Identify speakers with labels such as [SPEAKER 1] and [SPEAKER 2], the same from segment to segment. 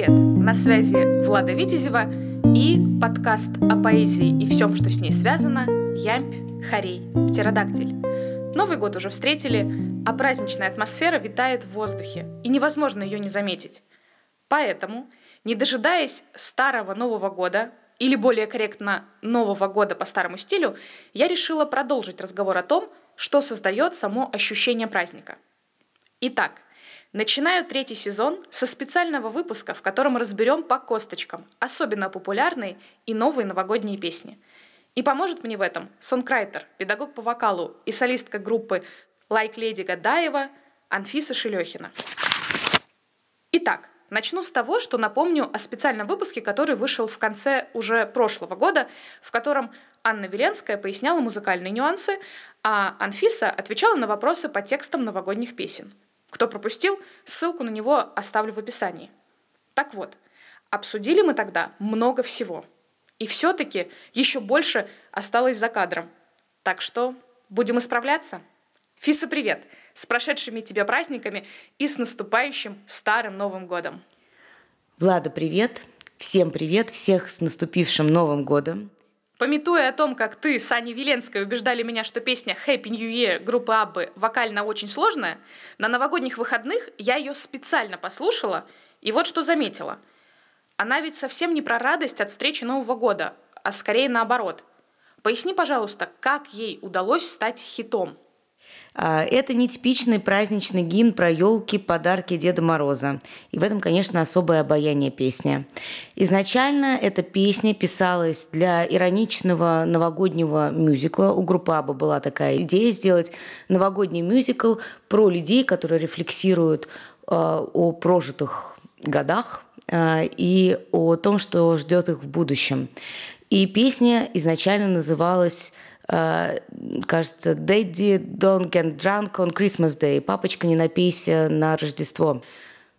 [SPEAKER 1] привет! На связи Влада Витязева и подкаст о поэзии и всем, что с ней связано «Ямпь, Харей, Птеродактиль». Новый год уже встретили, а праздничная атмосфера витает в воздухе, и невозможно ее не заметить. Поэтому, не дожидаясь старого Нового года, или более корректно Нового года по старому стилю, я решила продолжить разговор о том, что создает само ощущение праздника. Итак, Начинаю третий сезон со специального выпуска, в котором разберем по косточкам особенно популярные и новые новогодние песни. И поможет мне в этом сонграйтер, педагог по вокалу и солистка группы Like Lady Гадаева Анфиса Шелехина. Итак, начну с того, что напомню о специальном выпуске, который вышел в конце уже прошлого года, в котором Анна Веленская поясняла музыкальные нюансы, а Анфиса отвечала на вопросы по текстам новогодних песен – кто пропустил, ссылку на него оставлю в описании. Так вот, обсудили мы тогда много всего. И все-таки еще больше осталось за кадром. Так что будем исправляться. Фиса, привет! С прошедшими тебя праздниками и с наступающим Старым Новым Годом!
[SPEAKER 2] Влада, привет! Всем привет! Всех с наступившим Новым Годом!
[SPEAKER 1] Пометуя о том, как ты с Аней убеждали меня, что песня «Happy New Year» группы Аббы вокально очень сложная, на новогодних выходных я ее специально послушала, и вот что заметила. Она ведь совсем не про радость от встречи Нового года, а скорее наоборот. Поясни, пожалуйста, как ей удалось стать хитом –
[SPEAKER 2] это нетипичный праздничный гимн про елки, подарки Деда Мороза. И в этом, конечно, особое обаяние песни. Изначально эта песня писалась для ироничного новогоднего мюзикла. У группы Аба была такая идея сделать новогодний мюзикл про людей, которые рефлексируют э, о прожитых годах э, и о том, что ждет их в будущем. И песня изначально называлась кажется, «Daddy, don't get drunk on Christmas Day» «Папочка, не напейся на Рождество».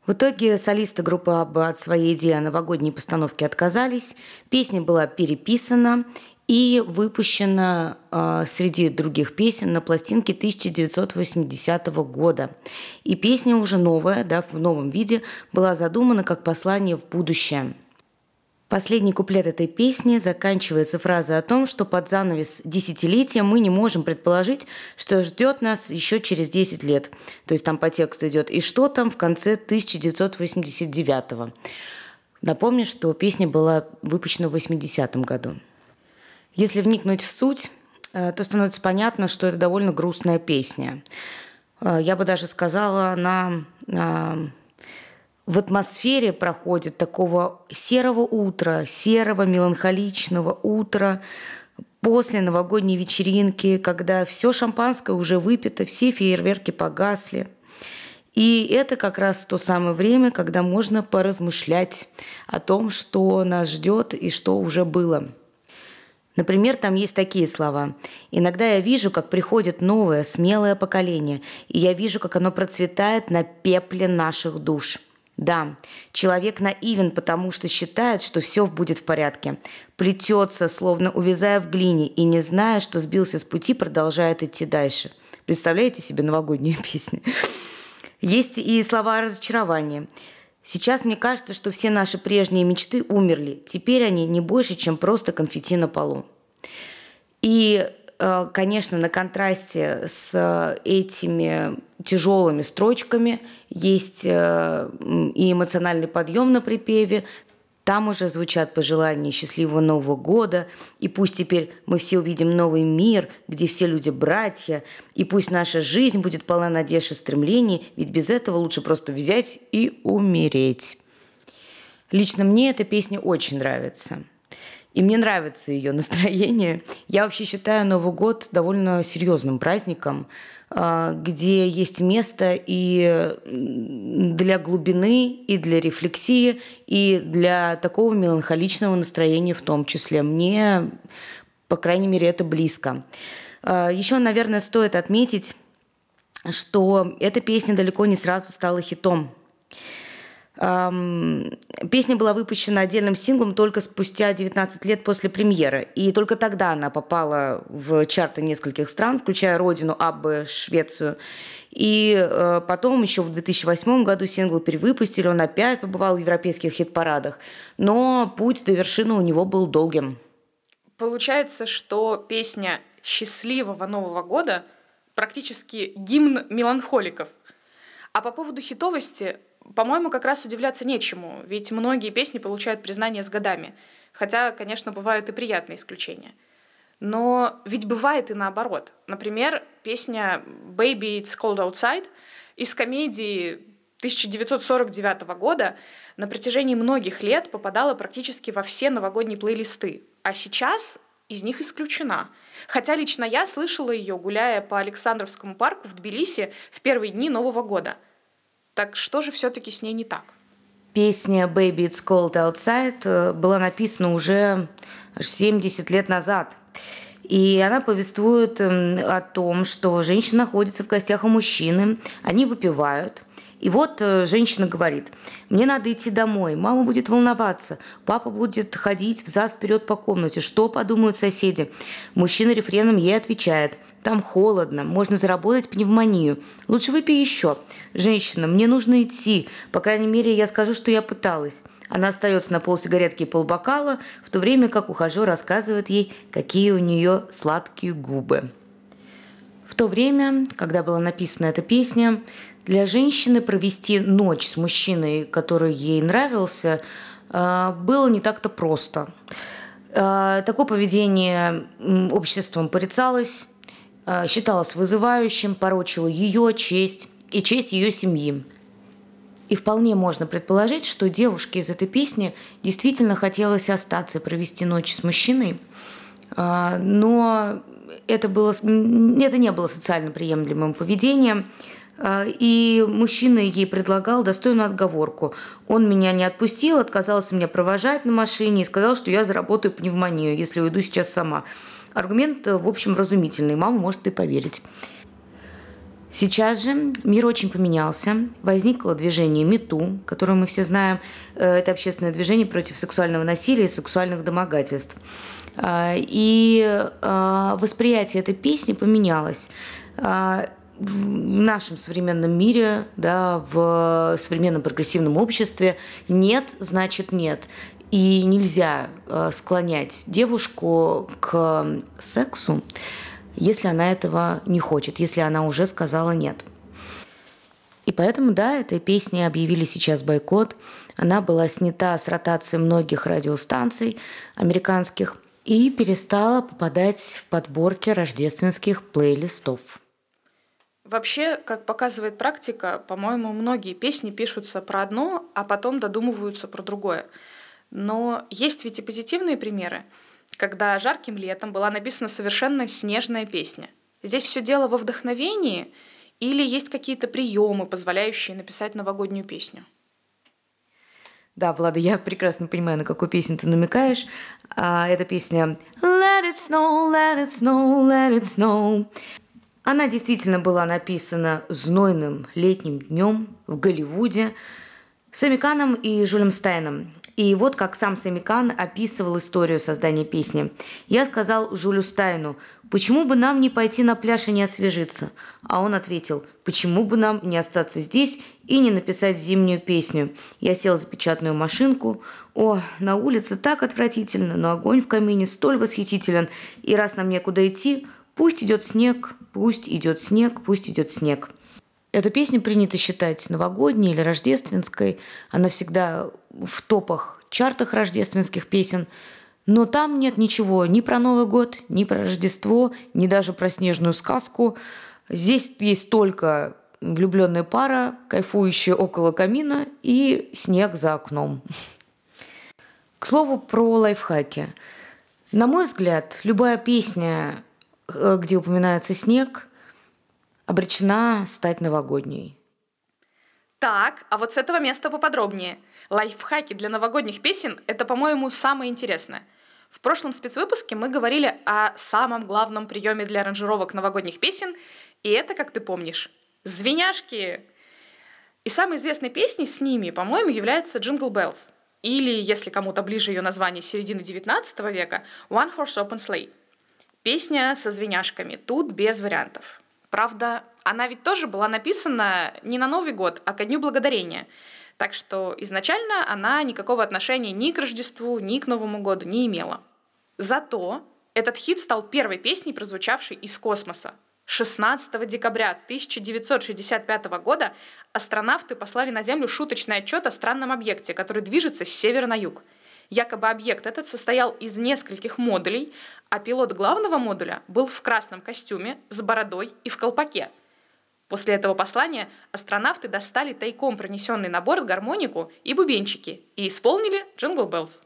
[SPEAKER 2] В итоге солисты группы Абба от своей идеи о новогодней постановке отказались. Песня была переписана и выпущена э, среди других песен на пластинке 1980 года. И песня уже новая, да, в новом виде, была задумана как послание в будущее – Последний куплет этой песни заканчивается фразой о том, что под занавес десятилетия мы не можем предположить, что ждет нас еще через 10 лет. То есть там по тексту идет «И что там в конце 1989 -го?». Напомню, что песня была выпущена в 80-м году. Если вникнуть в суть, э, то становится понятно, что это довольно грустная песня. Э, я бы даже сказала, она в атмосфере проходит такого серого утра, серого меланхоличного утра, после новогодней вечеринки, когда все шампанское уже выпито, все фейерверки погасли. И это как раз то самое время, когда можно поразмышлять о том, что нас ждет и что уже было. Например, там есть такие слова. «Иногда я вижу, как приходит новое, смелое поколение, и я вижу, как оно процветает на пепле наших душ». Да, человек наивен, потому что считает, что все будет в порядке. Плетется, словно увязая в глине, и не зная, что сбился с пути, продолжает идти дальше. Представляете себе новогоднюю песню? Есть и слова разочарования. Сейчас мне кажется, что все наши прежние мечты умерли. Теперь они не больше, чем просто конфетти на полу. И конечно, на контрасте с этими тяжелыми строчками есть э, и эмоциональный подъем на припеве. Там уже звучат пожелания счастливого Нового года, и пусть теперь мы все увидим новый мир, где все люди братья, и пусть наша жизнь будет полна надежд и стремлений, ведь без этого лучше просто взять и умереть. Лично мне эта песня очень нравится. И мне нравится ее настроение. Я вообще считаю Новый год довольно серьезным праздником, а, где есть место и для глубины, и для рефлексии, и для такого меланхоличного настроения в том числе. Мне, по крайней мере, это близко. А, Еще, наверное, стоит отметить, что эта песня далеко не сразу стала хитом. Песня была выпущена отдельным синглом только спустя 19 лет после премьеры. И только тогда она попала в чарты нескольких стран, включая родину Аббы, Швецию. И э, потом еще в 2008 году сингл перевыпустили, он опять побывал в европейских хит-парадах. Но путь до вершины у него был долгим.
[SPEAKER 1] Получается, что песня «Счастливого Нового года» практически гимн меланхоликов. А по поводу хитовости, по-моему, как раз удивляться нечему, ведь многие песни получают признание с годами. Хотя, конечно, бывают и приятные исключения. Но ведь бывает и наоборот. Например, песня «Baby, it's cold outside» из комедии 1949 года на протяжении многих лет попадала практически во все новогодние плейлисты. А сейчас из них исключена. Хотя лично я слышала ее, гуляя по Александровскому парку в Тбилиси в первые дни Нового года. Так что же все-таки с ней не так?
[SPEAKER 2] Песня «Baby, it's cold outside» была написана уже 70 лет назад. И она повествует о том, что женщина находится в гостях у мужчины, они выпивают – и вот э, женщина говорит, мне надо идти домой, мама будет волноваться, папа будет ходить взад-вперед по комнате, что подумают соседи. Мужчина рефреном ей отвечает, там холодно, можно заработать пневмонию. Лучше выпей еще. Женщина, мне нужно идти. По крайней мере, я скажу, что я пыталась. Она остается на полсигаретки и полбокала, в то время как ухажер рассказывает ей, какие у нее сладкие губы. В то время, когда была написана эта песня, для женщины провести ночь с мужчиной, который ей нравился, э, было не так-то просто. Э, такое поведение обществом порицалось, э, считалось вызывающим, порочило ее честь и честь ее семьи. И вполне можно предположить, что девушке из этой песни действительно хотелось остаться и провести ночь с мужчиной, но это, было, это не было социально приемлемым поведением. А, и мужчина ей предлагал достойную отговорку. Он меня не отпустил, отказался меня провожать на машине и сказал, что я заработаю пневмонию, если уйду сейчас сама. Аргумент, в общем, разумительный. Мама может и поверить. Сейчас же мир очень поменялся. Возникло движение МИТУ, которое мы все знаем. Э, это общественное движение против сексуального насилия и сексуальных домогательств. А, и а, восприятие этой песни поменялось в нашем современном мире, да, в современном прогрессивном обществе нет, значит нет. И нельзя э, склонять девушку к сексу, если она этого не хочет, если она уже сказала нет. И поэтому, да, этой песне объявили сейчас бойкот. Она была снята с ротации многих радиостанций американских и перестала попадать в подборки рождественских плейлистов.
[SPEAKER 1] Вообще, как показывает практика, по-моему, многие песни пишутся про одно, а потом додумываются про другое. Но есть ведь и позитивные примеры, когда жарким летом была написана совершенно снежная песня. Здесь все дело во вдохновении или есть какие-то приемы, позволяющие написать новогоднюю песню?
[SPEAKER 2] Да, Влада, я прекрасно понимаю, на какую песню ты намекаешь. А, эта песня «Let it snow, let it snow, let it snow». Она действительно была написана знойным летним днем в Голливуде Сэмми Каном и Жюлем Стайном. И вот как сам Сэмми Кан описывал историю создания песни. Я сказал Жюлю Стайну, почему бы нам не пойти на пляж и не освежиться? А он ответил, почему бы нам не остаться здесь и не написать зимнюю песню? Я сел за печатную машинку. О, на улице так отвратительно, но огонь в камине столь восхитителен. И раз нам некуда идти, Пусть идет снег, пусть идет снег, пусть идет снег. Эту песню принято считать новогодней или рождественской. Она всегда в топах, чартах рождественских песен. Но там нет ничего ни про Новый год, ни про Рождество, ни даже про снежную сказку. Здесь есть только влюбленная пара, кайфующая около камина и снег за окном. К слову про лайфхаки. На мой взгляд, любая песня где упоминается снег, обречена стать новогодней.
[SPEAKER 1] Так, а вот с этого места поподробнее. Лайфхаки для новогодних песен – это, по-моему, самое интересное. В прошлом спецвыпуске мы говорили о самом главном приеме для аранжировок новогодних песен, и это, как ты помнишь, звеняшки. И самой известной песней с ними, по-моему, является «Jingle Bells», или, если кому-то ближе ее название середины 19 века, «One Horse Open Sleigh». Песня со звеняшками, тут без вариантов. Правда, она ведь тоже была написана не на Новый год, а ко Дню Благодарения. Так что изначально она никакого отношения ни к Рождеству, ни к Новому году не имела. Зато этот хит стал первой песней, прозвучавшей из космоса. 16 декабря 1965 года астронавты послали на Землю шуточный отчет о странном объекте, который движется с севера на юг. Якобы объект этот состоял из нескольких модулей, а пилот главного модуля был в красном костюме, с бородой и в колпаке. После этого послания астронавты достали тайком пронесенный на борт гармонику и бубенчики и исполнили «Jingle Bells».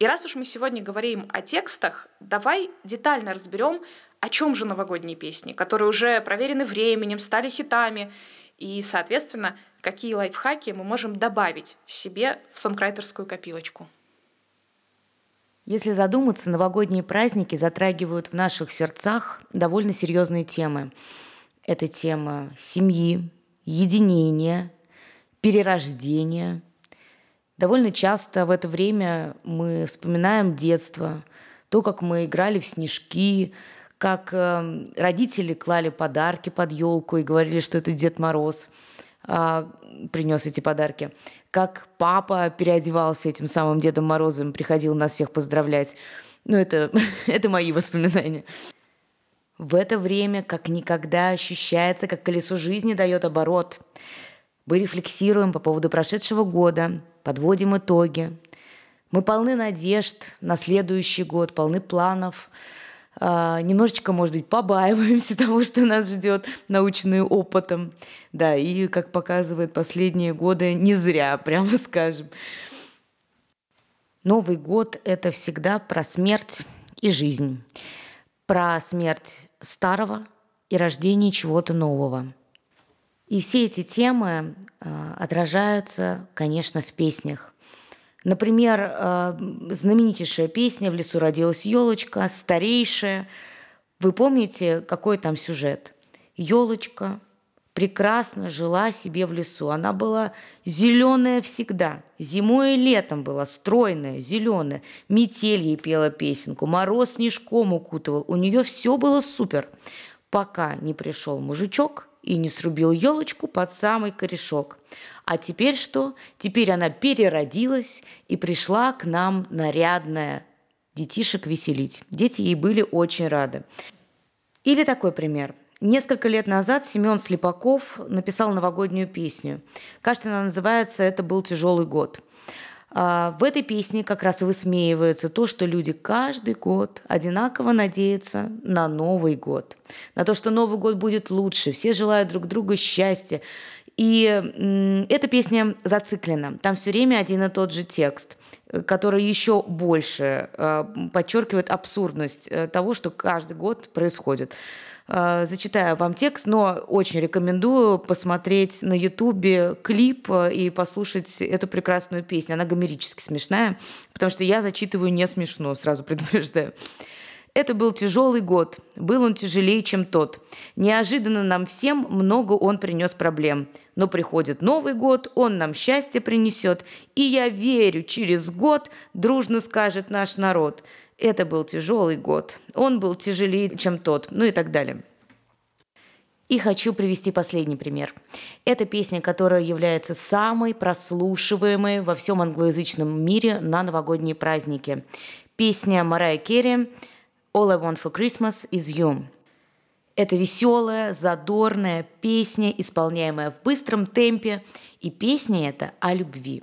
[SPEAKER 1] И раз уж мы сегодня говорим о текстах, давай детально разберем, о чем же новогодние песни, которые уже проверены временем, стали хитами, и, соответственно, какие лайфхаки мы можем добавить себе в сонграйтерскую копилочку.
[SPEAKER 2] Если задуматься, новогодние праздники затрагивают в наших сердцах довольно серьезные темы. Это тема семьи, единения, перерождения. Довольно часто в это время мы вспоминаем детство, то, как мы играли в снежки, как э, родители клали подарки под елку и говорили, что это Дед Мороз принес эти подарки, как папа переодевался этим самым Дедом Морозом, приходил нас всех поздравлять. Ну, это, это мои воспоминания. В это время как никогда ощущается, как колесо жизни дает оборот. Мы рефлексируем по поводу прошедшего года, подводим итоги. Мы полны надежд на следующий год, полны планов – а, немножечко, может быть, побаиваемся того, что нас ждет, наученные опытом. Да, и, как показывает последние годы, не зря, прямо скажем. Новый год – это всегда про смерть и жизнь, про смерть старого и рождение чего-то нового. И все эти темы э, отражаются, конечно, в песнях. Например, э, знаменитейшая песня «В лесу родилась елочка», старейшая. Вы помните, какой там сюжет? Елочка прекрасно жила себе в лесу. Она была зеленая всегда. Зимой и летом была стройная, зеленая. Метель ей пела песенку, мороз снежком укутывал. У нее все было супер. Пока не пришел мужичок и не срубил елочку под самый корешок. А теперь что? Теперь она переродилась и пришла к нам нарядная детишек веселить. Дети ей были очень рады. Или такой пример. Несколько лет назад Семен Слепаков написал новогоднюю песню. Кажется, она называется «Это был тяжелый год». А, в этой песне как раз высмеивается то, что люди каждый год одинаково надеются на Новый год. На то, что Новый год будет лучше. Все желают друг другу счастья. И эта песня зациклена. Там все время один и тот же текст, который еще больше э, подчеркивает абсурдность э, того, что каждый год происходит. Э, зачитаю вам текст, но очень рекомендую посмотреть на Ютубе клип и послушать эту прекрасную песню. Она гомерически смешная, потому что я зачитываю не смешно, сразу предупреждаю. Это был тяжелый год. Был он тяжелее, чем тот. Неожиданно нам всем много он принес проблем. Но приходит Новый год, он нам счастье принесет. И я верю, через год дружно скажет наш народ. Это был тяжелый год. Он был тяжелее, чем тот. Ну и так далее. И хочу привести последний пример. Это песня, которая является самой прослушиваемой во всем англоязычном мире на новогодние праздники. Песня Марая Керри All I Want for Christmas is You. Это веселая, задорная песня, исполняемая в быстром темпе, и песня эта о любви.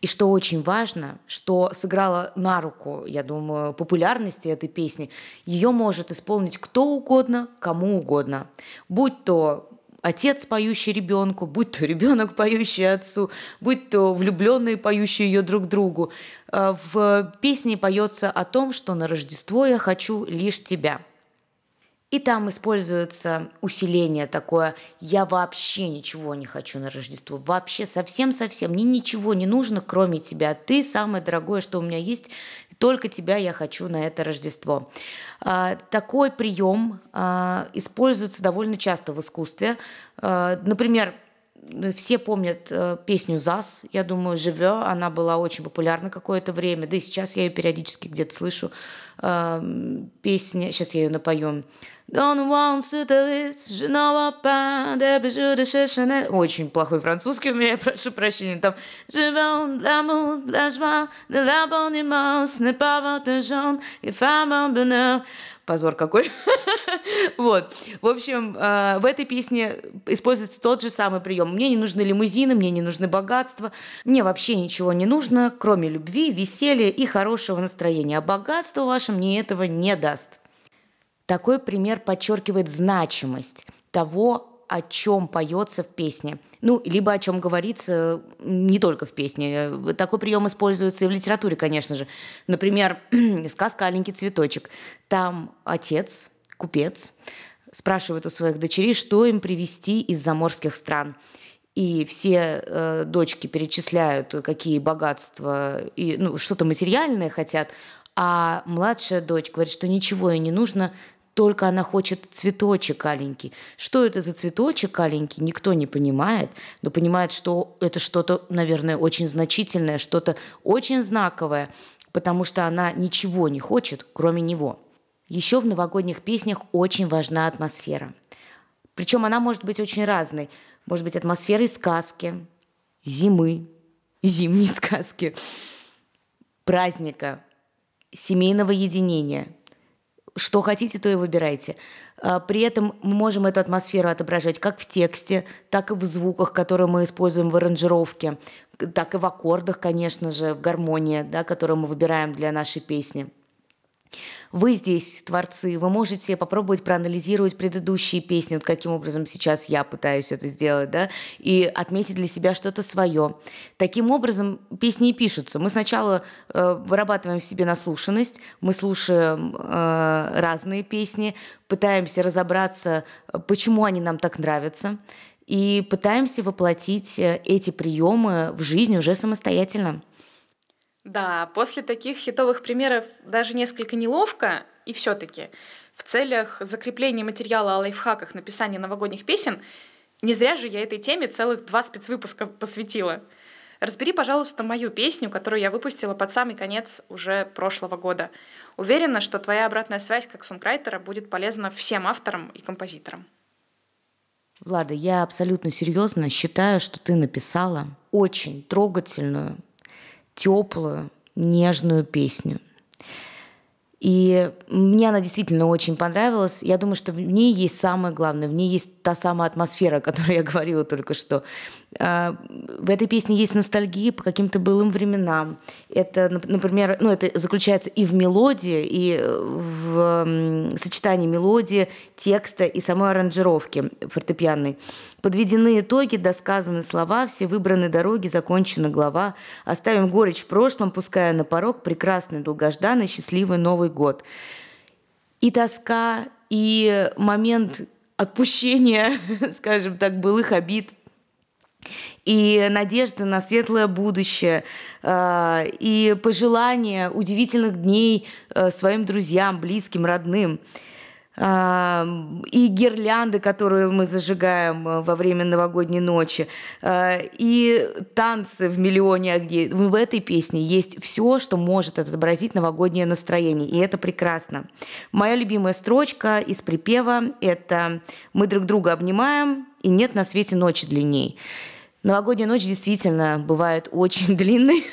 [SPEAKER 2] И что очень важно, что сыграло на руку, я думаю, популярности этой песни, ее может исполнить кто угодно, кому угодно. Будь то отец, поющий ребенку, будь то ребенок, поющий отцу, будь то влюбленные, поющие ее друг другу. Э, в песне поется о том, что на Рождество я хочу лишь тебя. И там используется усиление такое «я вообще ничего не хочу на Рождество, вообще совсем-совсем, мне ничего не нужно, кроме тебя, ты самое дорогое, что у меня есть, только тебя я хочу на это Рождество. А, такой прием а, используется довольно часто в искусстве. А, например, все помнят э, песню «ЗАС», я думаю, «Живё», она была очень популярна какое-то время, да и сейчас я ее периодически где-то слышу. Песня, сейчас я ее напою. N'en pas des bijoux de chez Chanel. Очень плохой французский у меня, прошу прощения. Там de l'abonnement, ce n'est pas votre genre, et femme en bonheur. Позор какой. вот. В общем, э, в этой песне используется тот же самый прием. Мне не нужны лимузины, мне не нужны богатства. Мне вообще ничего не нужно, кроме любви, веселья и хорошего настроения. А богатство ваше мне этого не даст. Такой пример подчеркивает значимость того, о чем поется в песне. Ну, либо о чем говорится не только в песне. Такой прием используется и в литературе, конечно же. Например, сказка «Аленький цветочек». Там отец, купец, спрашивает у своих дочерей, что им привезти из заморских стран. И все э, дочки перечисляют, какие богатства, и, ну, что-то материальное хотят, а младшая дочь говорит, что ничего ей не нужно, только она хочет цветочек аленький. Что это за цветочек аленький, никто не понимает, но понимает, что это что-то, наверное, очень значительное, что-то очень знаковое, потому что она ничего не хочет, кроме него. Еще в новогодних песнях очень важна атмосфера. Причем она может быть очень разной. Может быть атмосферой сказки, зимы, зимней сказки, праздника, семейного единения – что хотите, то и выбирайте. А, при этом мы можем эту атмосферу отображать как в тексте, так и в звуках, которые мы используем в аранжировке, так и в аккордах, конечно же, в гармонии, да, которую мы выбираем для нашей песни. Вы здесь, творцы, вы можете попробовать проанализировать предыдущие песни, вот каким образом сейчас я пытаюсь это сделать, да, и отметить для себя что-то свое. Таким образом песни и пишутся. Мы сначала э, вырабатываем в себе наслушанность, мы слушаем э, разные песни, пытаемся разобраться, почему они нам так нравятся, и пытаемся воплотить э, эти приемы в жизнь уже самостоятельно.
[SPEAKER 1] Да, после таких хитовых примеров даже несколько неловко, и все таки в целях закрепления материала о лайфхаках написания новогодних песен не зря же я этой теме целых два спецвыпуска посвятила. Разбери, пожалуйста, мою песню, которую я выпустила под самый конец уже прошлого года. Уверена, что твоя обратная связь как сонграйтера будет полезна всем авторам и композиторам.
[SPEAKER 2] Влада, я абсолютно серьезно считаю, что ты написала очень трогательную, теплую, нежную песню. И мне она действительно очень понравилась. Я думаю, что в ней есть самое главное, в ней есть та самая атмосфера, о которой я говорила только что. А, в этой песне есть ностальгия по каким-то былым временам. Это, например, ну, это заключается и в мелодии, и в сочетании мелодии, текста и самой аранжировки фортепианной. Подведены итоги, досказаны слова, все выбраны дороги, закончена глава. Оставим горечь в прошлом, пуская на порог прекрасный, долгожданный, счастливый Новый год. И тоска, и момент отпущения, скажем так, былых обид – и надежда на светлое будущее, э, и пожелания удивительных дней э, своим друзьям, близким, родным – и гирлянды, которые мы зажигаем э, во время новогодней ночи, э, и танцы в миллионе огней. В этой песне есть все, что может отобразить новогоднее настроение, и это прекрасно. Моя любимая строчка из припева – это «Мы друг друга обнимаем, и нет на свете ночи длинней». Новогодняя ночь действительно бывает очень длинной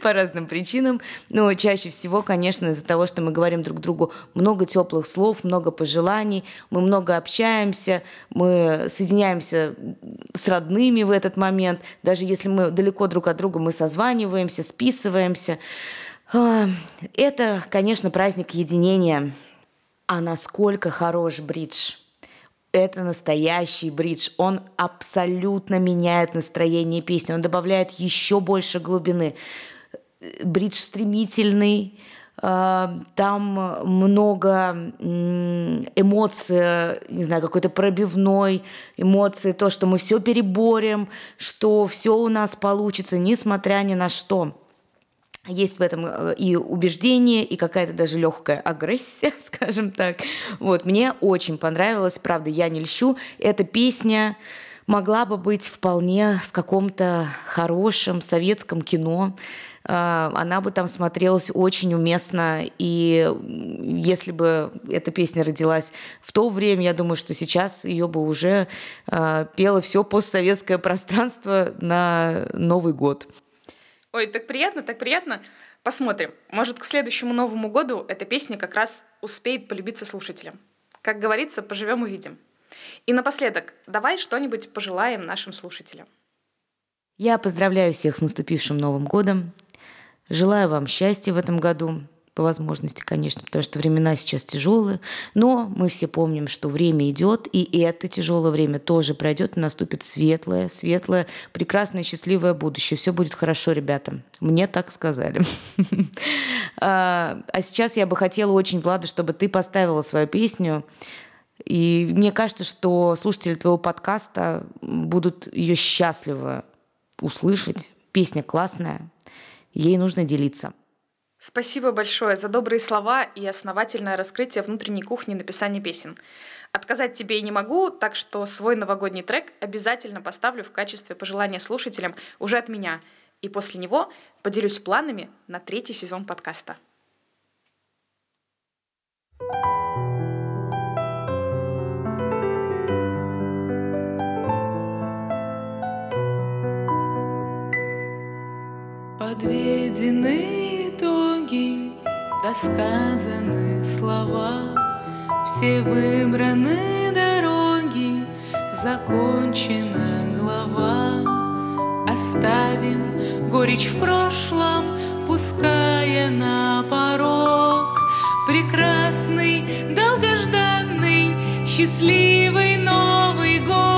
[SPEAKER 2] по разным причинам, но чаще всего, конечно, из-за того, что мы говорим друг другу много теплых слов, много пожеланий, мы много общаемся, мы соединяемся с родными в этот момент, даже если мы далеко друг от друга, мы созваниваемся, списываемся. Это, конечно, праздник единения. А насколько хорош бридж – это настоящий бридж. Он абсолютно меняет настроение песни. Он добавляет еще больше глубины. Бридж стремительный, э, там много эмоций, не знаю, какой-то пробивной эмоции, то, что мы все переборем, что все у нас получится, несмотря ни на что. Есть в этом э, и убеждение, и какая-то даже легкая агрессия, скажем так. Вот, мне очень понравилось, правда, я не льщу. Эта песня могла бы быть вполне в каком-то хорошем советском кино. А, она бы там смотрелась очень уместно. И если бы эта песня родилась в то время, я думаю, что сейчас ее бы уже а, пело все постсоветское пространство на Новый год.
[SPEAKER 3] Ой, так приятно, так приятно. Посмотрим. Может, к следующему Новому году эта песня как раз успеет полюбиться слушателям. Как говорится, поживем увидим. И напоследок, давай что-нибудь пожелаем нашим слушателям.
[SPEAKER 2] Я поздравляю всех с наступившим Новым годом. Желаю вам счастья в этом году, по возможности, конечно, потому что времена сейчас тяжелые, но мы все помним, что время идет, и это тяжелое время тоже пройдет, и наступит светлое, светлое, прекрасное, счастливое будущее. Все будет хорошо, ребята. Мне так сказали. А, а сейчас я бы хотела очень, Влада, чтобы ты поставила свою песню и мне кажется, что слушатели твоего подкаста будут ее счастливы услышать. Песня классная, ей нужно делиться.
[SPEAKER 3] Спасибо большое за добрые слова и основательное раскрытие внутренней кухни написания песен. Отказать тебе и не могу, так что свой новогодний трек обязательно поставлю в качестве пожелания слушателям уже от меня. И после него поделюсь планами на третий сезон подкаста.
[SPEAKER 1] Подведены досказаны слова, Все выбраны дороги, закончена глава. Оставим горечь в прошлом, пуская на порог Прекрасный, долгожданный, счастливый Новый год.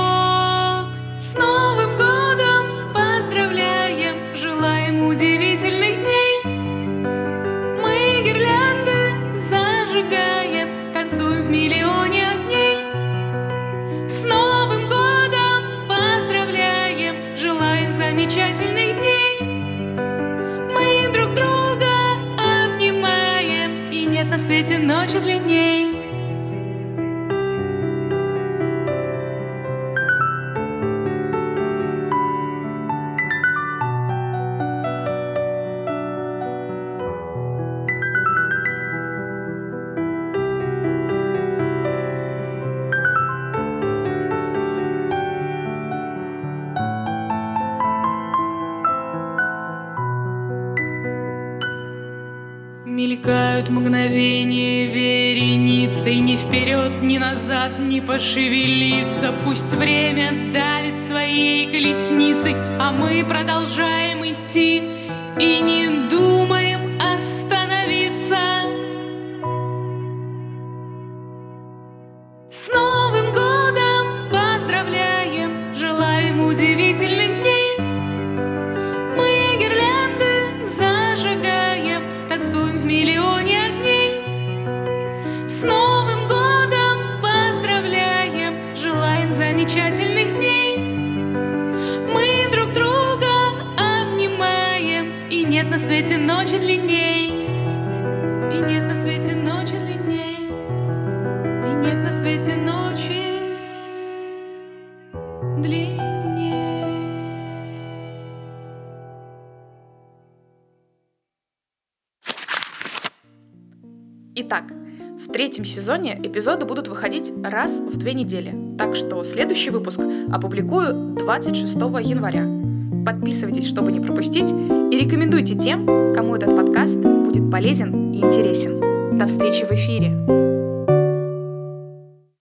[SPEAKER 1] Мелькают мгновения вереницей Ни вперед, ни назад не пошевелиться Пусть время давит своей колесницей А мы продолжаем
[SPEAKER 3] третьем сезоне эпизоды будут выходить раз в две недели, так что следующий выпуск опубликую 26 января. Подписывайтесь, чтобы не пропустить, и рекомендуйте тем, кому этот подкаст будет полезен и интересен. До встречи в эфире!